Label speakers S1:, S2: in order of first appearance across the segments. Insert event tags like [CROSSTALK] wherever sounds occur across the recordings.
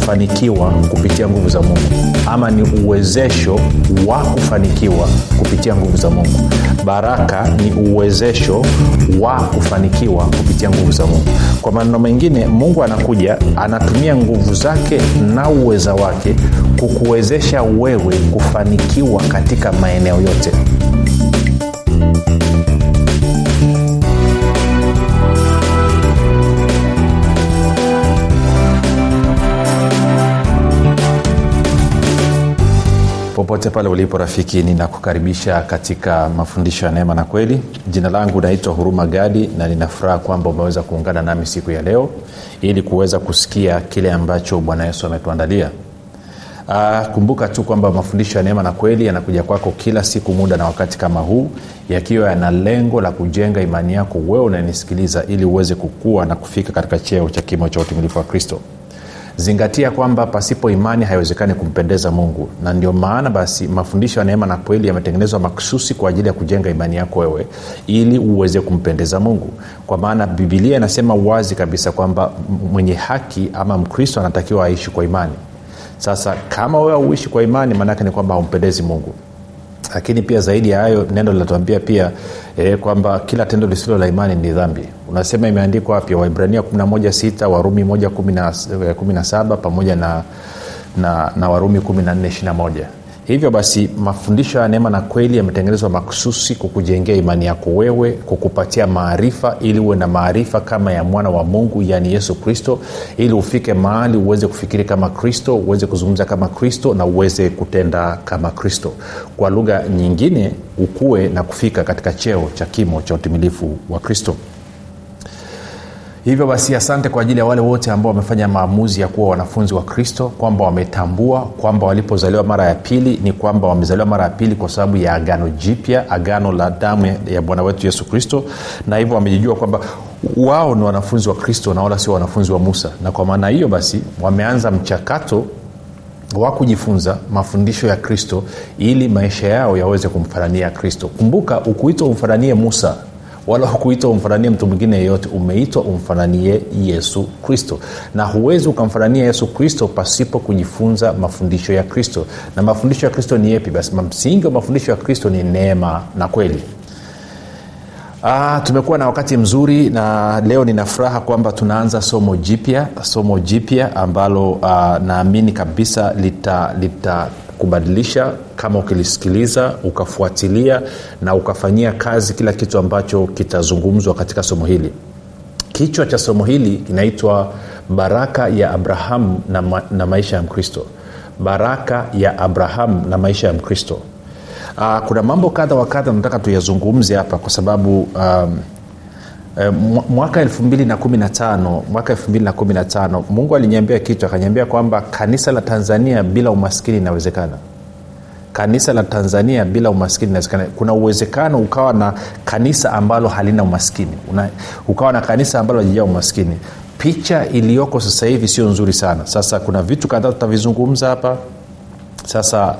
S1: kufanikiwa kupitia nguvu za mungu ama ni uwezesho wa kufanikiwa kupitia nguvu za mungu. Baraka ni uwezesho wa kufanikiwa kupitia nguvu za mungu. Kwa maneno mengine mungu anakuja anatumia nguvu zake na uweza wake kukuwezesha wewe kufanikiwa katika maeneo yote popote pale ulipo rafiki ninakukaribisha katika mafundisho ya neema na kweli. Jina langu naitwa huruma gadi na ninafuraha kwamba umeweza kuungana nami siku ya leo ili kuweza kusikia kile ambacho bwana yesu ametuandalia. Uh, kumbuka tu kwamba mafundisho ya neema na kweli yanakuja kwako kila siku muda na wakati kama huu yakiwa yana lengo la kujenga imani yako wewe unanisikiliza ili uweze kukua na kufika katika cheo cha kimo cha utumilifu wa kristo zingatia kwamba pasipo imani haiwezekani kumpendeza mungu. Na ndio maana basi mafundisho ya neema na kweli yametengenezwa maksusi kwa ajili ya kujenga imani yako wewe ili uweze kumpendeza mungu. Kwa maana bibilia inasema wazi kabisa kwamba mwenye haki ama mkristo anatakiwa aishi kwa imani. Sasa kama wewe auishi kwa imani maanaake ni kwamba haumpendezi mungu lakini pia zaidi ya hayo neno linatuambia pia e, kwamba kila tendo lisilo la imani ni dhambi. Unasema imeandikwa wapi? Waibrania 116 warumi 117 pamoja na, na, na warumi 1421 hivyo basi mafundisho ya neema na kweli yametengenezwa makususi kukujengea imani yako wewe kukupatia maarifa ili uwe na maarifa kama ya mwana wa mungu yaani yesu kristo ili ufike mahali uweze kufikiri kama kristo uweze kuzungumza kama kristo na uweze kutenda kama kristo. Kwa lugha nyingine ukue na kufika katika cheo cha kimo cha utimilifu wa kristo hivyo basi asante kwa ajili ya wale wote ambao wamefanya maamuzi ya kuwa wanafunzi wa kristo kwamba wametambua kwamba walipozaliwa mara ya pili ni kwamba wamezaliwa mara ya pili kwa sababu ya agano jipya agano la damu ya bwana wetu yesu kristo. Na hivyo wamejijua kwamba wao ni wanafunzi wa kristo na wala sio wanafunzi wa musa. Na kwa maana hiyo basi wameanza mchakato wa kujifunza mafundisho ya kristo ili maisha yao yaweze kumfanania kristo. Kumbuka ukuitwa umfananie musa wala hukuitwa umfananie mtu mwingine yeyote. Umeitwa umfananie yesu kristo. Na huwezi ukamfanania yesu kristo pasipo kujifunza mafundisho ya kristo. Na mafundisho ya kristo ni yepi basi msingi wa mafundisho ya kristo ni neema na kweli. Ah, tumekuwa na wakati mzuri na leo nina furaha kwamba tunaanza somo jipya somo jipya ambalo uh, naamini kabisa lita, lita kubadilisha kama ukilisikiliza ukafuatilia na ukafanyia kazi kila kitu ambacho kitazungumzwa katika somo hili. Kichwa cha somo hili kinaitwa baraka ya abrahamu na, ma, na maisha ya mkristo. Baraka ya abrahamu na maisha ya mkristo. Uh, kuna mambo kadha wa kadha nataka tuyazungumze hapa kwa sababu um, mwaka 215 mwaka 215 mungu aliniambia kitu akaniambia kwamba kanisa la tanzania bila umaskini inawezekana kanisa la tanzania bila umaskini inawezekana kuna uwezekano ukawa na kanisa ambalo halina umaskini. Una, ukawa na kanisa ambalo halijaa umaskini. Picha iliyoko sasa hivi sio nzuri sana. Sasa kuna vitu kadhaa tutavizungumza hapa. Sasa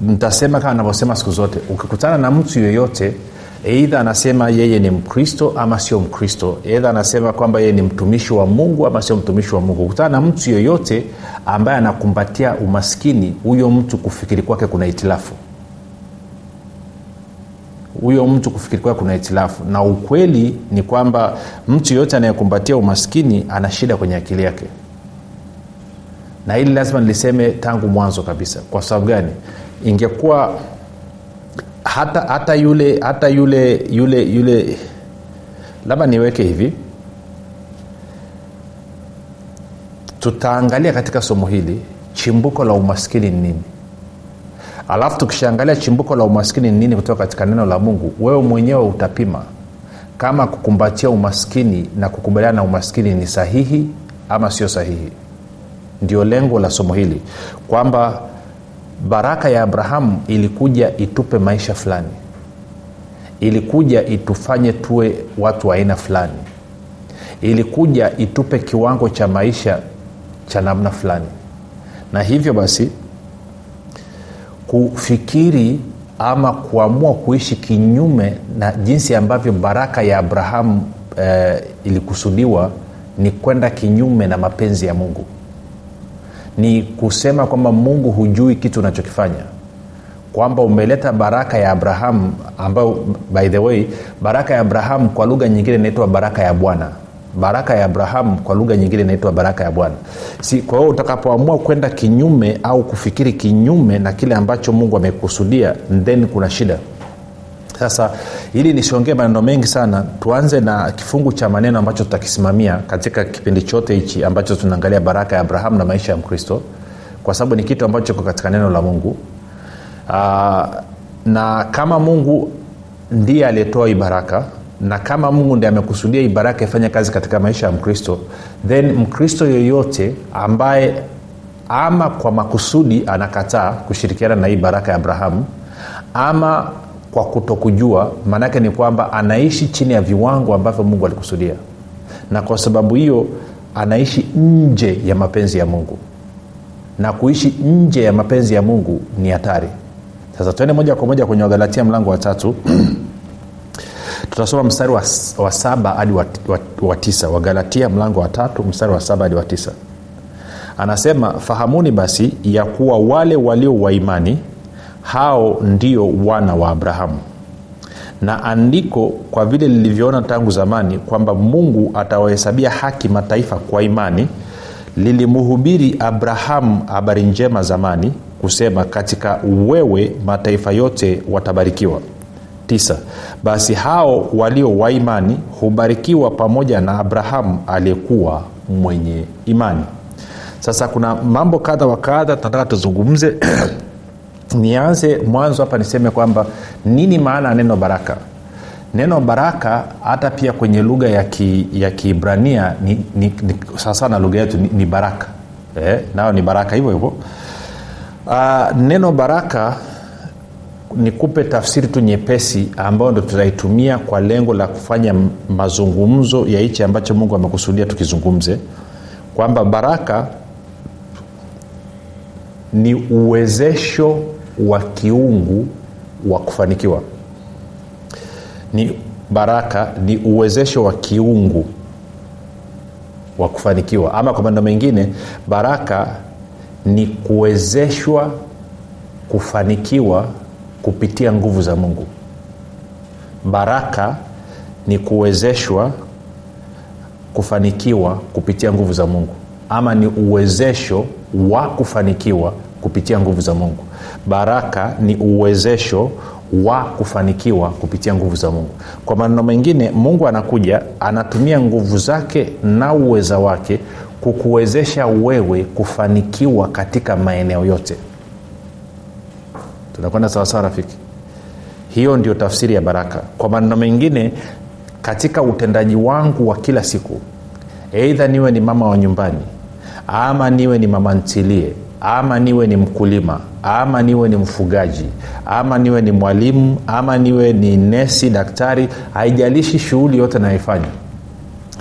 S1: nitasema kama navyosema siku zote. Ukikutana na mtu yeyote eidha anasema yeye ni mkristo ama sio mkristo. Eidha anasema kwamba yeye ni mtumishi wa mungu ama sio mtumishi wa mungu. Kutana na mtu yeyote ambaye anakumbatia umaskini huyo mtu kufikiri kwake kuna hitilafu huyo mtu kufikiri kwake kuna hitilafu na ukweli ni kwamba mtu yoyote anayekumbatia umaskini ana shida kwenye akili yake. Na hili lazima niliseme tangu mwanzo kabisa. Kwa sababu gani? Ingekuwa hata hata yule hata yule yule yule labda niweke hivi. Tutaangalia katika somo hili chimbuko la umaskini ni nini? Alafu tukishaangalia chimbuko la umaskini ni nini kutoka katika neno la mungu wewe mwenyewe utapima kama kukumbatia umaskini na kukubaliana na umaskini ni sahihi ama sio sahihi. Ndio lengo la somo hili kwamba baraka ya abrahamu ilikuja itupe maisha fulani. Ilikuja itufanye tuwe watu wa aina fulani. Ilikuja itupe kiwango cha maisha cha namna fulani. Na hivyo basi kufikiri ama kuamua kuishi kinyume na jinsi ambavyo baraka ya abrahamu eh, ilikusudiwa ni kwenda kinyume na mapenzi ya mungu ni kusema kwamba mungu hujui kitu unachokifanya. Kwamba umeleta baraka ya abrahamu ambayo by the way baraka ya abrahamu kwa lugha nyingine inaitwa baraka ya bwana. Baraka ya abrahamu kwa lugha nyingine inaitwa baraka ya bwana. Si kwa hiyo utakapoamua kwenda kinyume au kufikiri kinyume na kile ambacho mungu amekusudia then kuna shida sasa ili nisiongee maneno mengi sana tuanze na kifungu cha maneno ambacho tutakisimamia katika kipindi chote hichi ambacho tunaangalia baraka ya abrahamu na maisha ya mkristo kwa sababu ni kitu ambacho iko katika neno la mungu. Aa, na kama mungu ndiye aliyetoa hii baraka na kama mungu ndi amekusudia hii ifanye kazi katika maisha ya mkristo then mkristo yoyote ambaye ama kwa makusudi anakataa kushirikiana na hii baraka ya abrahamu ama kwa kutokujua maanaake ni kwamba anaishi chini ya viwango ambavyo mungu alikusudia. Na kwa sababu hiyo anaishi nje ya mapenzi ya mungu. Na kuishi nje ya mapenzi ya mungu ni hatari. Sasa tuende moja kwa moja kwenye wagalatia mlango wa tatu. [CLEARS THROAT] Tutasoma mstari wa, wa saba hadi wa, wa, wa tisa. Wagalatia mlango wa tatu mstari wa saba hadi wa tisa. Anasema fahamuni basi ya kuwa wale walio wa imani hao ndio wana wa abrahamu. Na andiko kwa vile lilivyoona tangu zamani kwamba mungu atawahesabia haki mataifa kwa imani lilimhubiri abrahamu habari njema zamani kusema katika wewe mataifa yote watabarikiwa. Tisa basi hao walio wa imani hubarikiwa pamoja na abrahamu aliyekuwa mwenye imani. Sasa kuna mambo kadha wa kadha tunataka tuzungumze [CLEARS THROAT] nianze mwanzo hapa niseme kwamba nini maana ya neno baraka? Neno baraka hata pia kwenye lugha ya, kibrania ya ni sawasawa na lugha yetu ni, ni baraka. Eh, nayo ni baraka hivyo hivyo. Uh, neno baraka nikupe tafsiri tu nyepesi ambayo ndo tutaitumia kwa lengo la kufanya mazungumzo ya hichi ambacho mungu amekusudia tukizungumze. Kwamba baraka ni uwezesho wa kiungu wa kufanikiwa. Ni baraka ni uwezesho wa kiungu wa kufanikiwa. Ama kwa maneno mengine baraka ni kuwezeshwa kufanikiwa kupitia nguvu za mungu. Baraka ni kuwezeshwa kufanikiwa kupitia nguvu za mungu. Ama ni uwezesho wa kufanikiwa kupitia nguvu za mungu baraka ni uwezesho wa kufanikiwa kupitia nguvu za mungu. Kwa maneno mengine mungu anakuja anatumia nguvu zake na uweza wake kukuwezesha wewe kufanikiwa katika maeneo yote. Tunakwenda sawasawa rafiki? Hiyo ndio tafsiri ya baraka. Kwa maneno mengine katika utendaji wangu wa kila siku eidha niwe ni mama wa nyumbani ama niwe ni mama ntilie ama niwe ni mkulima ama niwe ni mfugaji ama niwe ni mwalimu ama niwe ni nesi daktari haijalishi shughuli yote nayoifanya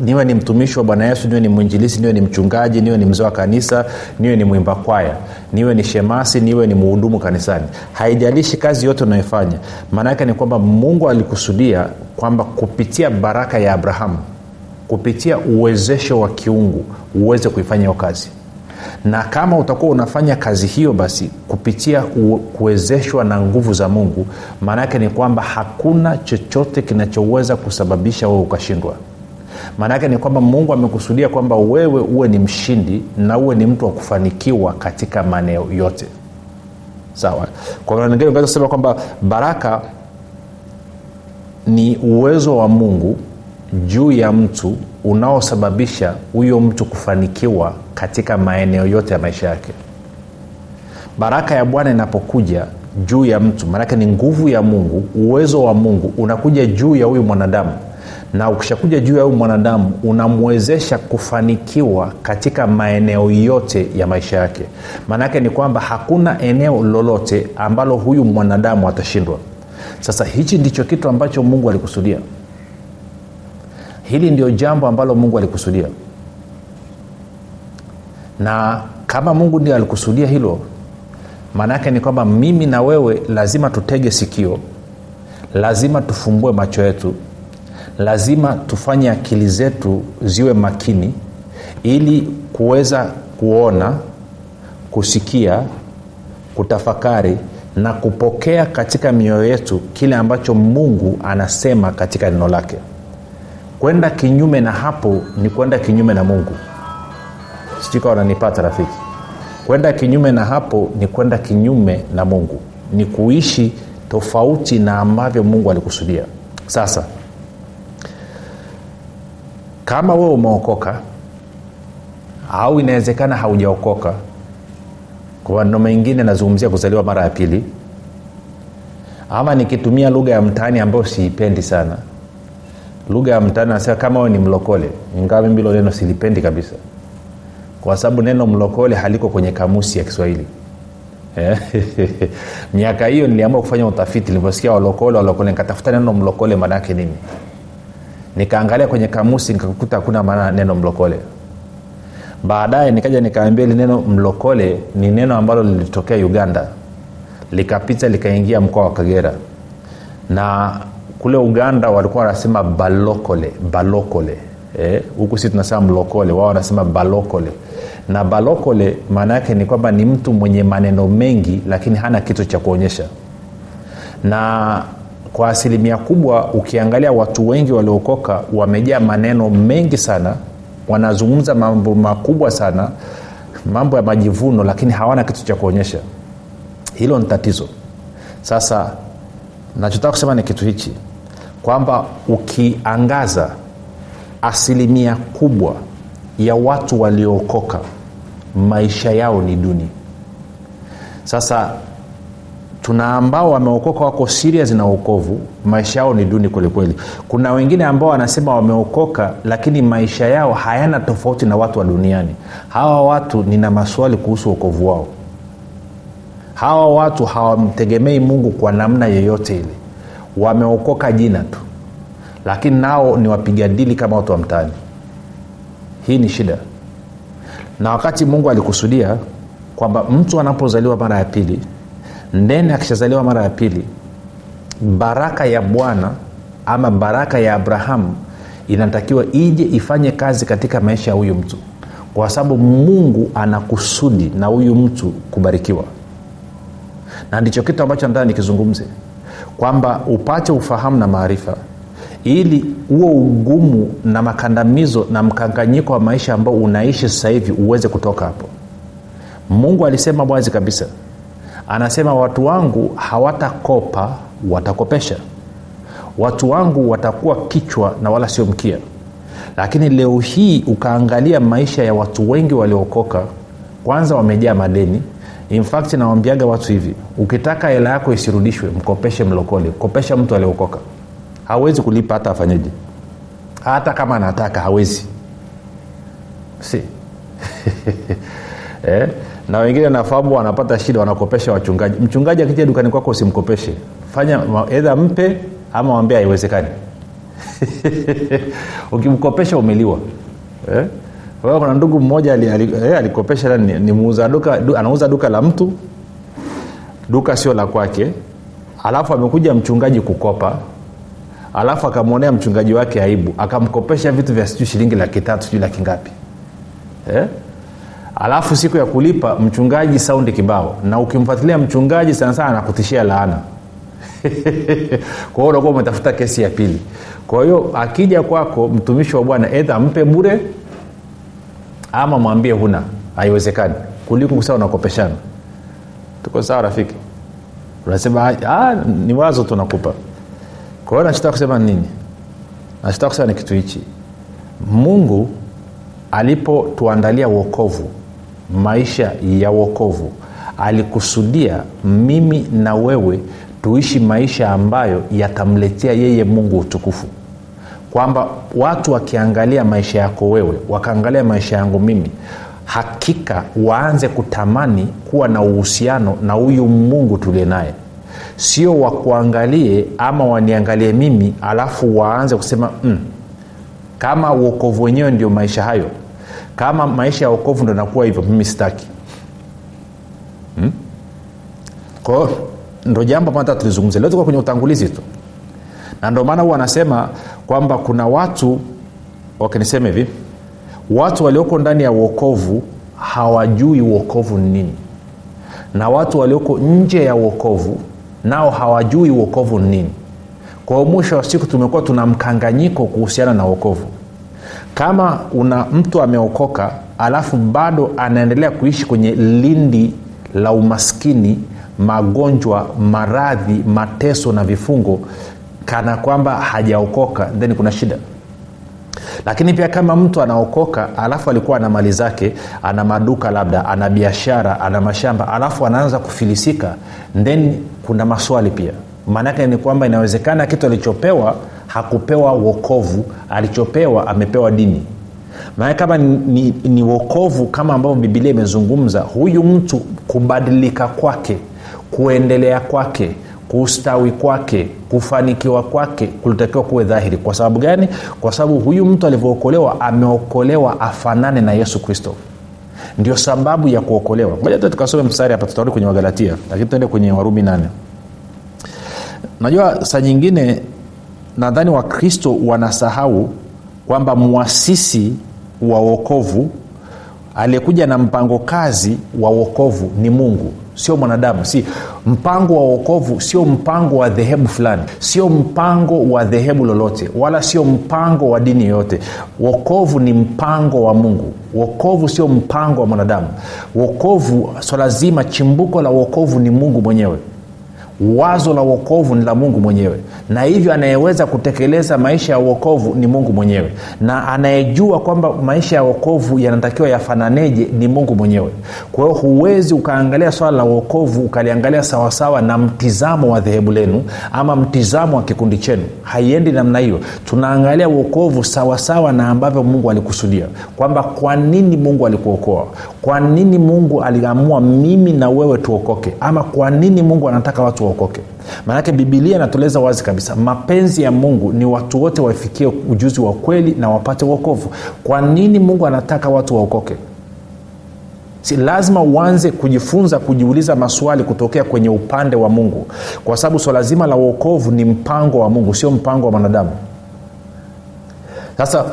S1: niwe ni mtumishi wa bwana yesu niwe ni mwinjilisi niwe ni mchungaji niwe ni mzee wa kanisa niwe ni mwimba kwaya niwe ni shemasi niwe ni muhudumu kanisani haijalishi kazi yote unayoifanya maanaake ni kwamba mungu alikusudia kwamba kupitia baraka ya abrahamu kupitia uwezesho wa kiungu uweze kuifanya hiyo kazi na kama utakuwa unafanya kazi hiyo basi kupitia kuwezeshwa na nguvu za mungu maana yake ni kwamba hakuna chochote kinachoweza kusababisha wewe ukashindwa. Maana yake ni kwamba mungu amekusudia kwamba wewe uwe ni mshindi na uwe ni mtu wa kufanikiwa katika maeneo yote. Sawa? Kwa kusema kwamba baraka ni uwezo wa mungu juu ya mtu unaosababisha huyo mtu kufanikiwa katika maeneo yote ya maisha yake. Baraka ya bwana inapokuja juu ya mtu maanake ni nguvu ya mungu uwezo wa mungu unakuja juu ya huyu mwanadamu. Na ukishakuja juu ya huyu mwanadamu unamwezesha kufanikiwa katika maeneo yote ya maisha yake. Maanaake ni kwamba hakuna eneo lolote ambalo huyu mwanadamu atashindwa. Sasa hichi ndicho kitu ambacho mungu alikusudia hili ndio jambo ambalo mungu alikusudia. Na kama mungu ndio alikusudia hilo maana yake ni kwamba mimi na wewe lazima tutege sikio lazima tufumbue macho yetu lazima tufanye akili zetu ziwe makini ili kuweza kuona kusikia kutafakari na kupokea katika mioyo yetu kile ambacho mungu anasema katika neno lake kwenda kinyume na hapo ni kwenda kinyume na mungu. Sijuka wananipata rafiki. Kwenda kinyume na hapo ni kwenda kinyume na mungu. Ni kuishi tofauti na ambavyo mungu alikusudia. Sasa kama wewe umeokoka au inawezekana haujaokoka kwa maneno mengine nazungumzia kuzaliwa mara ya pili ama nikitumia lugha ya mtaani ambayo siipendi sana lugha ya mtaani anasema kama wewe ni mlokole ingawa mimi hilo neno silipendi kabisa. Kwa sababu neno mlokole haliko kwenye kamusi ya kiswahili. [LAUGHS] Miaka hiyo niliamua kufanya utafiti nilivyosikia walokole walokole nikatafuta neno mlokole maanaake nini? Nikaangalia kwenye kamusi nikakuta hakuna maana neno mlokole. Baadaye nikaja nikaambia ili neno mlokole ni neno ambalo lilitokea uganda. Likapita likaingia mkoa wa kagera. Na kule uganda walikuwa wanasema balokole balokole. Huku eh, si tunasema mlokole wao wanasema balokole. Na balokole maana yake ni kwamba ni mtu mwenye maneno mengi lakini hana kitu cha kuonyesha. Na kwa asilimia kubwa ukiangalia watu wengi waliokoka wamejaa maneno mengi sana wanazungumza mambo makubwa sana mambo ya majivuno lakini hawana kitu cha kuonyesha. Hilo ni tatizo. Sasa nachotaka kusema ni kitu hichi kwamba ukiangaza asilimia kubwa ya watu waliookoka maisha yao ni duni. Sasa tuna ambao wameokoka wako serious na uokovu maisha yao ni duni kwelikweli kuna wengine ambao wanasema wameokoka lakini maisha yao hayana tofauti na watu wa duniani. Hawa watu nina maswali kuhusu uokovu wao. Hawa watu hawamtegemei mungu kwa namna yoyote ile wameokoka jina tu lakini nao ni wapiga dili kama watu wa mtaani. Hii ni shida. Na wakati mungu alikusudia kwamba mtu anapozaliwa mara ya pili ndene akishazaliwa mara ya pili baraka ya bwana ama baraka ya abrahamu inatakiwa ije ifanye kazi katika maisha ya huyu mtu kwa sababu mungu anakusudi na huyu mtu kubarikiwa. Na ndicho kitu ambacho nataka nikizungumze kwamba upate ufahamu na maarifa. Ili huo ugumu na makandamizo na mkanganyiko wa maisha ambao unaishi sasa hivi uweze kutoka hapo. Mungu alisema wazi kabisa. Anasema watu wangu hawatakopa watakopesha. Watu wangu watakuwa kichwa na wala sio mkia. Lakini leo hii ukaangalia maisha ya watu wengi waliookoka kwanza wamejaa madeni infact nawambiaga watu hivi ukitaka hela yako isirudishwe mkopeshe mlokole. Kopesha mtu aliokoka. Hawezi kulipa hata afanyeje. Hata kama anataka hawezi. Si. [LAUGHS] Eh? na wengine nafahamu wanapata shida wanakopesha wachungaji. Mchungaji akija dukani kwako usimkopeshe. Fanya edha mpe ama wambia haiwezekani. [LAUGHS] Ukimkopesha umeliwa. Eh? Kwa kuna ndugu mmoja alikopesha ali, ali ni, ni muuza duka du, anauza duka la mtu. Duka sio la kwake. Alafu amekuja mchungaji kukopa. Alafu akamwonea mchungaji wake aibu. Akamkopesha vitu vya sijui shilingi laki tatu sijui eh? alafu siku ya kulipa mchungaji saundi kibao. Na ukimfuatilia mchungaji sana sana anakutishia laana. [LAUGHS] Kwa unakuwa umetafuta kesi ya pili. Kwa hiyo akija kwako mtumishi wa bwana edha mpe bure ama mwambie huna. Haiwezekani. Kuliko kusaa unakopeshana. Tuko sawa rafiki? Unasema ah, ni wazo tunakupa kwa hiyo nachotaka kusema nini? Nachotaka kusema ni kitu hichi. Mungu alipotuandalia uokovu maisha ya uokovu alikusudia mimi na wewe tuishi maisha ambayo yatamletea yeye mungu utukufu kwamba watu wakiangalia maisha yako wewe wakaangalia maisha yangu mimi hakika waanze kutamani kuwa na uhusiano na huyu mungu tulie naye. Sio wakuangalie ama waniangalie mimi alafu waanze kusema mm, kama uokovu wenyewe ndio maisha hayo kama maisha ya uokovu ndo nakuwa hivyo mimi sitaki. Hmm? kwao ndo jambo ambao tulizungumzia leo kwenye utangulizi tu. Na ndio maana huwa anasema kwamba kuna watu okay, hivi watu walioko ndani ya uokovu hawajui uokovu ni nini. Na watu walioko nje ya uokovu nao hawajui uokovu ni nini. Kwa mwisho wa siku tumekuwa tuna mkanganyiko kuhusiana na uokovu kama una mtu ameokoka alafu bado anaendelea kuishi kwenye lindi la umaskini magonjwa maradhi mateso na vifungo kana kwamba hajaokoka then kuna shida. Lakini pia kama mtu anaokoka alafu alikuwa ana mali zake ana maduka labda ana biashara ana mashamba alafu anaanza kufilisika then kuna maswali pia. Maanake ni kwamba inawezekana kitu alichopewa hakupewa wokovu alichopewa amepewa dini. Maana kama ni, ni, ni wokovu kama ambavyo bibilia imezungumza huyu mtu kubadilika kwake kuendelea kwake kustawi kwake kufanikiwa kwake kulitakiwa kuwe dhahiri. Kwa sababu gani? Kwa sababu huyu mtu alivyookolewa ameokolewa afanane na yesu kristo. Ndio sababu ya kuokolewa. Moja tu tukasome mstari hapa tutarudi kwenye wagalatia lakini tuende kwenye warumi nane. Najua saa nyingine nadhani wakristo wanasahau kwamba mwasisi wa wokovu aliyekuja na mpango kazi wa wokovu ni mungu sio mwanadamu. Si mpango wa wokovu sio mpango wa dhehebu fulani sio mpango wa dhehebu lolote wala sio mpango wa dini yoyote. Wokovu ni mpango wa mungu. Wokovu sio mpango wa mwanadamu. Wokovu swala so zima chimbuko la wokovu ni mungu mwenyewe wazo la uokovu ni la mungu mwenyewe. Na hivyo anayeweza kutekeleza maisha ya uokovu ni mungu mwenyewe. Na anayejua kwamba maisha ya uokovu yanatakiwa yafananeje ni mungu mwenyewe. Kwa hiyo huwezi ukaangalia swala la uokovu ukaliangalia sawasawa na mtizamo wa dhehebu lenu ama mtizamo wa kikundi chenu. Haiendi namna hiyo. Tunaangalia uokovu sawasawa na ambavyo mungu alikusudia. Kwamba kwa nini mungu alikuokoa kwa nini mungu aliamua mimi na wewe tuokoke? Ama kwa nini mungu anataka watu waokoke? Maanake bibilia inatueleza wazi kabisa mapenzi ya mungu ni watu wote wafikie ujuzi wa kweli na wapate uokovu kwa nini mungu anataka watu waokoke? Si lazima uanze kujifunza kujiuliza maswali kutokea kwenye upande wa mungu. Kwa sababu swala so zima la uokovu ni mpango wa mungu sio mpango wa mwanadamu. Sasa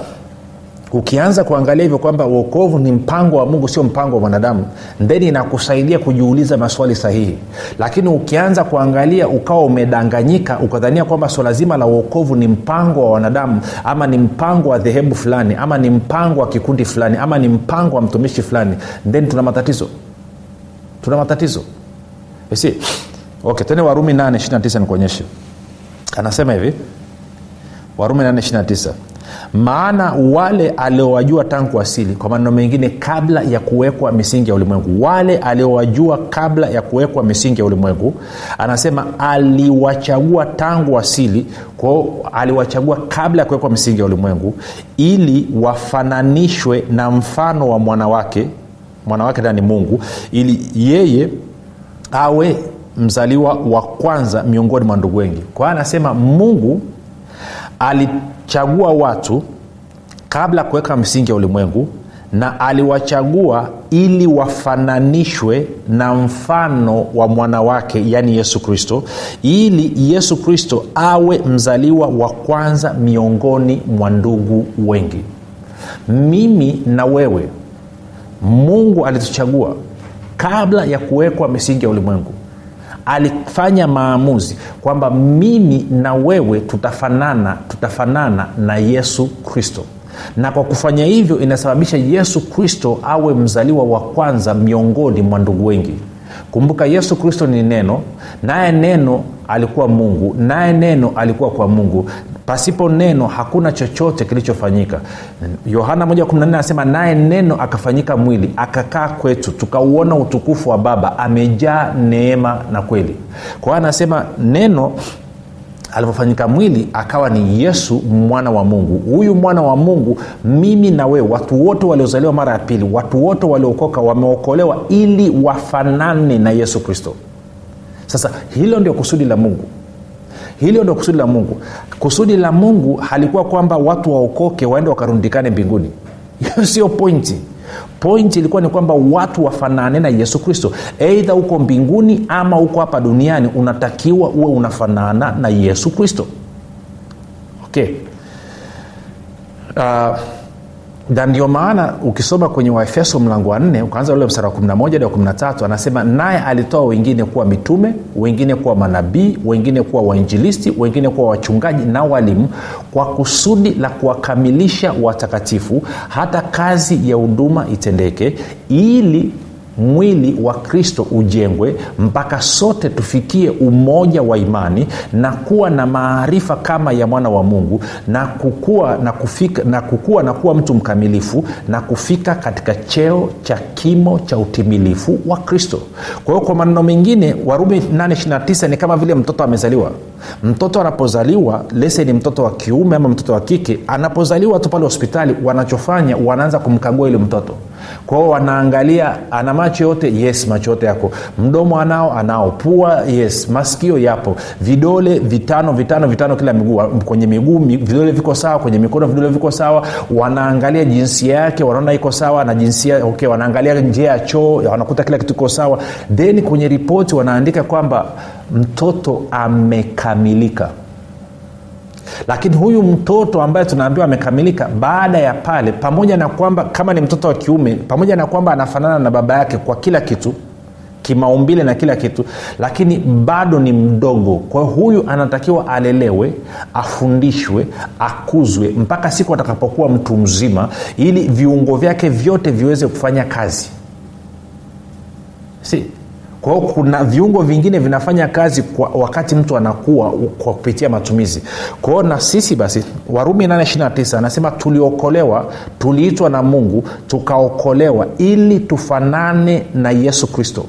S1: ukianza kuangalia hivyo kwamba uokovu ni mpango wa mungu sio mpango wa mwanadamu then inakusaidia kujiuliza maswali sahihi. Lakini ukianza kuangalia ukawa umedanganyika ukadhania kwamba swala zima la uokovu ni mpango wa wanadamu ama ni mpango wa dhehebu fulani ama ni mpango wa kikundi fulani ama ni mpango wa mtumishi fulani then tuna matatizo. Tuna matatizo. Okay tene warumi 8 nikuonyeshe. Anasema hivi. Warumi 8 maana wale aliowajua tangu asili kwa maneno mengine kabla ya kuwekwa misingi ya ulimwengu. Wale aliowajua kabla ya kuwekwa misingi ya ulimwengu anasema aliwachagua tangu asili kwao aliwachagua kabla ya kuwekwa misingi ya ulimwengu ili wafananishwe na mfano wa mwanawake mwanawake ndani mungu ili yeye awe mzaliwa wa kwanza miongoni mwa ndugu wengi. Kwa anasema mungu alichagua watu kabla ya kuweka msingi ya ulimwengu na aliwachagua ili wafananishwe na mfano wa mwanawake yaani yesu kristo ili yesu kristo awe mzaliwa wa kwanza miongoni mwa ndugu wengi. Mimi na wewe mungu alituchagua kabla ya kuwekwa misingi ya ulimwengu alifanya maamuzi kwamba mimi na wewe tutafanana tutafanana na yesu kristo. Na kwa kufanya hivyo inasababisha yesu kristo awe mzaliwa wa kwanza miongoni mwa ndugu wengi kumbuka yesu kristo ni neno naye neno alikuwa mungu naye neno alikuwa kwa mungu. Pasipo neno hakuna chochote kilichofanyika. Yohana 1 anasema naye neno akafanyika mwili akakaa kwetu tukauona utukufu wa baba amejaa neema na kweli. Kwa hiyo anasema neno alivyofanyika mwili akawa ni yesu mwana wa mungu. Huyu mwana wa mungu mimi na wewe watu wote waliozaliwa mara ya pili watu wote waliokoka wameokolewa ili wafanane na yesu kristo. Sasa hilo ndio kusudi la mungu. Hilo ndio kusudi la mungu. Kusudi la mungu halikuwa kwamba watu waokoke waende wakarundikane mbinguni. Hiyo sio pointi pointi ilikuwa ni kwamba watu wafanane na yesu kristo. Eidha huko mbinguni ama huko hapa duniani unatakiwa uwe unafanana na yesu kristo. Okay. Uh, na ndio maana ukisoma kwenye waefeso mlango wa nne ukaanza ule mstara wa 11 hadi wa 13 anasema naye alitoa wengine kuwa mitume wengine kuwa manabii wengine kuwa wainjilisti wengine kuwa wachungaji na walimu kwa kusudi la kuwakamilisha watakatifu hata kazi ya huduma itendeke ili mwili wa kristo ujengwe mpaka sote tufikie umoja wa imani na kuwa na maarifa kama ya mwana wa mungu na kukua na kufika na kukua na kuwa mtu mkamilifu na kufika katika cheo cha kimo cha utimilifu wa kristo. Kwa hiyo kwa maneno mengine warumi 829 ni kama vile mtoto amezaliwa. Mtoto anapozaliwa lese ni mtoto wa kiume ama mtoto wa kike anapozaliwa tu pale hospitali wanachofanya wanaanza kumkagua ile mtoto kwa hiyo wanaangalia ana macho yote yes macho yote yako. Mdomo anao anao. Pua yes masikio yapo. Vidole vitano vitano vitano kila miguu. Kwenye miguu vidole viko sawa kwenye mikono vidole viko sawa. Wanaangalia jinsia yake wanaona iko sawa na jinsia okay wanaangalia njia ya choo wanakuta kila kitu iko sawa. Then kwenye ripoti wanaandika kwamba mtoto amekamilika lakini huyu mtoto ambaye tunaambiwa amekamilika baada ya pale pamoja na kwamba kama ni mtoto wa kiume pamoja na kwamba anafanana na baba yake kwa kila kitu kimaumbile na kila kitu lakini bado ni mdogo. Kwa huyu anatakiwa alelewe afundishwe akuzwe mpaka siku atakapokuwa mtu mzima ili viungo vyake vyote viweze kufanya kazi. Si kwa hiyo kuna viungo vingine vinafanya kazi kwa wakati mtu anakuwa kwa kupitia matumizi. Kwa na sisi basi warumi 829 anasema tuliokolewa tuliitwa na mungu tukaokolewa ili tufanane na yesu kristo.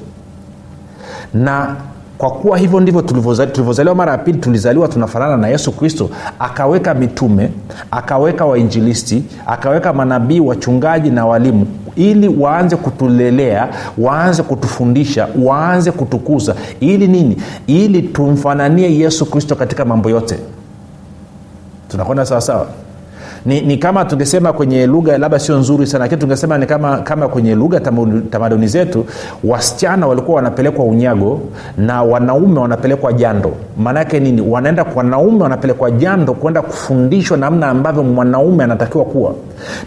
S1: Na kwa kuwa hivyo ndivyo tulivyozaliwa mara ya pili tulizaliwa tunafanana na yesu kristo. Akaweka mitume akaweka wainjilisti akaweka manabii wachungaji na walimu ili waanze kutulelea waanze kutufundisha waanze kutukuza. Ili nini? Ili tumfananie yesu kristo katika mambo yote. Tunakwenda sawasawa ni, ni kama tungesema kwenye lugha labda sio nzuri sana lakini tungesema ni kama, kama kwenye lugha tamaduni zetu wasichana walikuwa wanapelekwa unyago na wanaume wanapelekwa jando. Maanaake nini? Wanaenda wanaume wanapelekwa jando kwenda kufundishwa namna ambavyo mwanaume anatakiwa kuwa.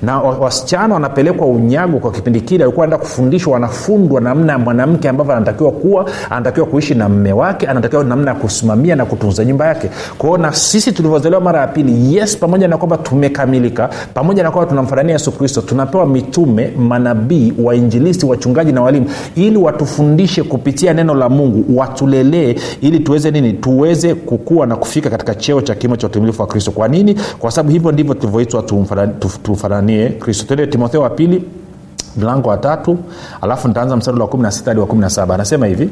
S1: Na wasichana wanapelekwa unyago kwa kipindi kile walikuwa wanaenda kufundishwa wanafundwa namna ya mwanamke ambavyo anatakiwa kuwa anatakiwa kuishi na mme wake anatakiwa namna ya kusimamia na kutunza nyumba yake. Kwao na sisi tulivyozaliwa mara ya pili yes pamoja na kwamba tumekamilika pamoja na kwamba tunamfanania yesu kristo tunapewa mitume manabii wainjilisti wachungaji na walimu ili watufundishe kupitia neno la mungu watulelee ili tuweze nini? Tuweze kukua na kufika katika cheo cha kimo cha utimilifu wa kristo. Kwa nini? Kwa sababu hivyo ndivyo tulivyoitwa tumfananie kristo. Twende timotheo wa pili mlango wa tatu alafu nitaanza mstari wa 16 hadi wa 17 anasema hivi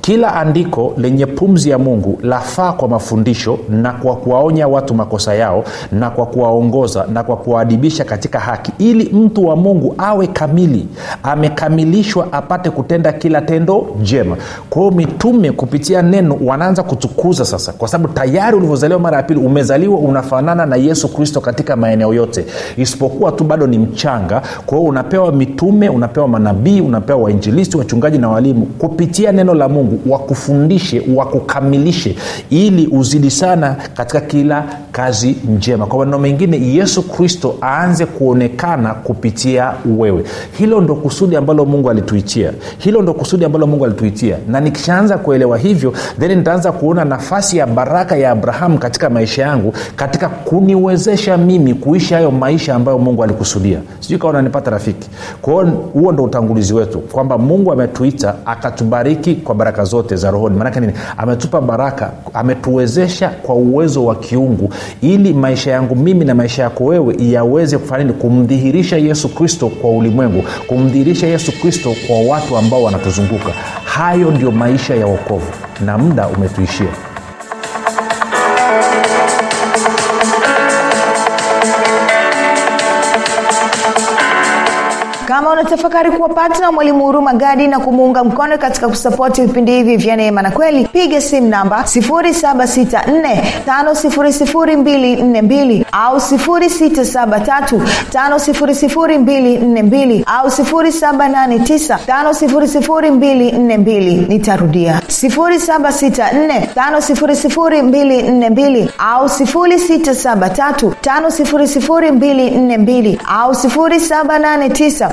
S1: kila andiko lenye pumzi ya mungu lafaa kwa mafundisho na kwa kuwaonya watu makosa yao na kwa kuwaongoza na kwa kuwaadibisha katika haki ili mtu wa mungu awe kamili amekamilishwa apate kutenda kila tendo jema. Kwa hiyo mitume kupitia neno wanaanza kutukuza sasa kwa sababu tayari ulivyozaliwa mara ya pili umezaliwa unafanana na yesu kristo katika maeneo yote. Isipokuwa tu bado ni mchanga kwa hiyo unapewa mitume unapewa manabii unapewa wainjilisti wachungaji na walimu. Kupitia neno la mungu wakufundishe wakukamilishe ili uzidi sana katika kila kazi njema. Kwa maneno mengine yesu kristo aanze kuonekana kupitia wewe. Hilo ndo kusudi ambalo mungu alituitia. Hilo ndo kusudi ambalo mungu alituitia. Na nikishaanza kuelewa hivyo then nitaanza kuona nafasi ya baraka ya abrahamu katika maisha yangu katika kuniwezesha mimi kuishi hayo maisha ambayo mungu alikusudia. Sijui kawa nanipata rafiki kwao huo ndo utangulizi wetu kwamba mungu ametuita akatubariki kwa baraka zote za rohoni. Maanake nini? Ametupa baraka ametuwezesha kwa uwezo wa kiungu ili maisha yangu mimi na maisha yako wewe yaweze kufanya nini? Kumdhihirisha yesu kristo kwa ulimwengu kumdhihirisha yesu kristo kwa watu ambao wanatuzunguka. Hayo ndio maisha ya wokovu na muda umetuishia
S2: kama unatafakari kuwa patna mwalimu huruma gadi na kumuunga mkono katika kusapoti vipindi hivi vya neema na kweli piga simu namba 7645242 au 6735242 au 7895242 nitarudia. 7645242 au 6735242 au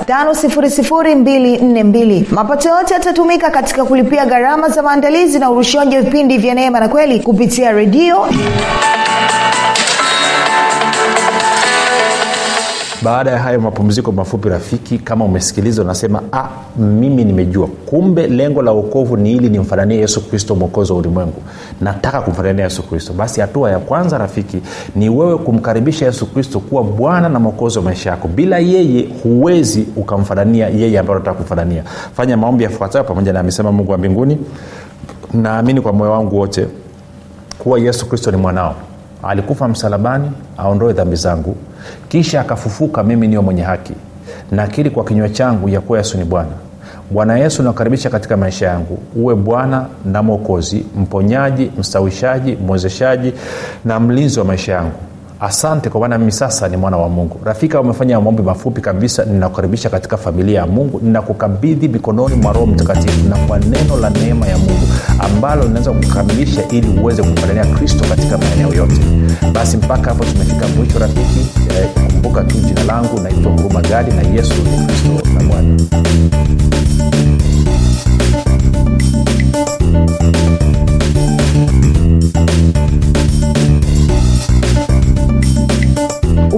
S2: 7895242 mapato yote yatatumika katika kulipia gharama za maandalizi na urushaji wa vipindi vya neema na kweli kupitia redio
S1: baada ya hayo mapumziko mafupi rafiki kama umesikiliza unasema ah, mimi nimejua. Kumbe lengo la uokovu ni ili nimfananie yesu kristo mwokozi wa ulimwengu. Nataka kumfanania yesu kristo. Basi hatua ya kwanza rafiki ni wewe kumkaribisha yesu kristo kuwa bwana na mwokozi wa maisha yako. Bila yeye huwezi ukamfanania yeye ambayo unataka kumfanania. Fanya maombi yafuatayo pamoja na amesema mungu wa mbinguni. Naamini kwa moyo wangu wote kuwa yesu kristo ni mwanao alikufa msalabani aondoe dhambi zangu. Kisha akafufuka mimi niyo mwenye haki. Nakiri kwa kinywa changu ya kuwa yesu ni bwana. Bwana yesu nakukaribisha katika maisha yangu. Uwe bwana na mwokozi mponyaji mstawishaji mwezeshaji na mlinzi wa maisha yangu asante kwa maana mimi sasa ni mwana wa mungu. Rafika umefanya maombi mafupi kabisa ninakukaribisha katika familia ya mungu ninakukabidhi mikononi mwa roho mtakatifu na kwa neno la neema ya mungu ambalo linaweza kukamilisha ili uweze kumfanania kristo katika maeneo yote. Basi mpaka hapo tumefika mwisho rafiki. Eh, kumbuka tu jina langu naitwa huruma gadi na yesu ni kristo na bwana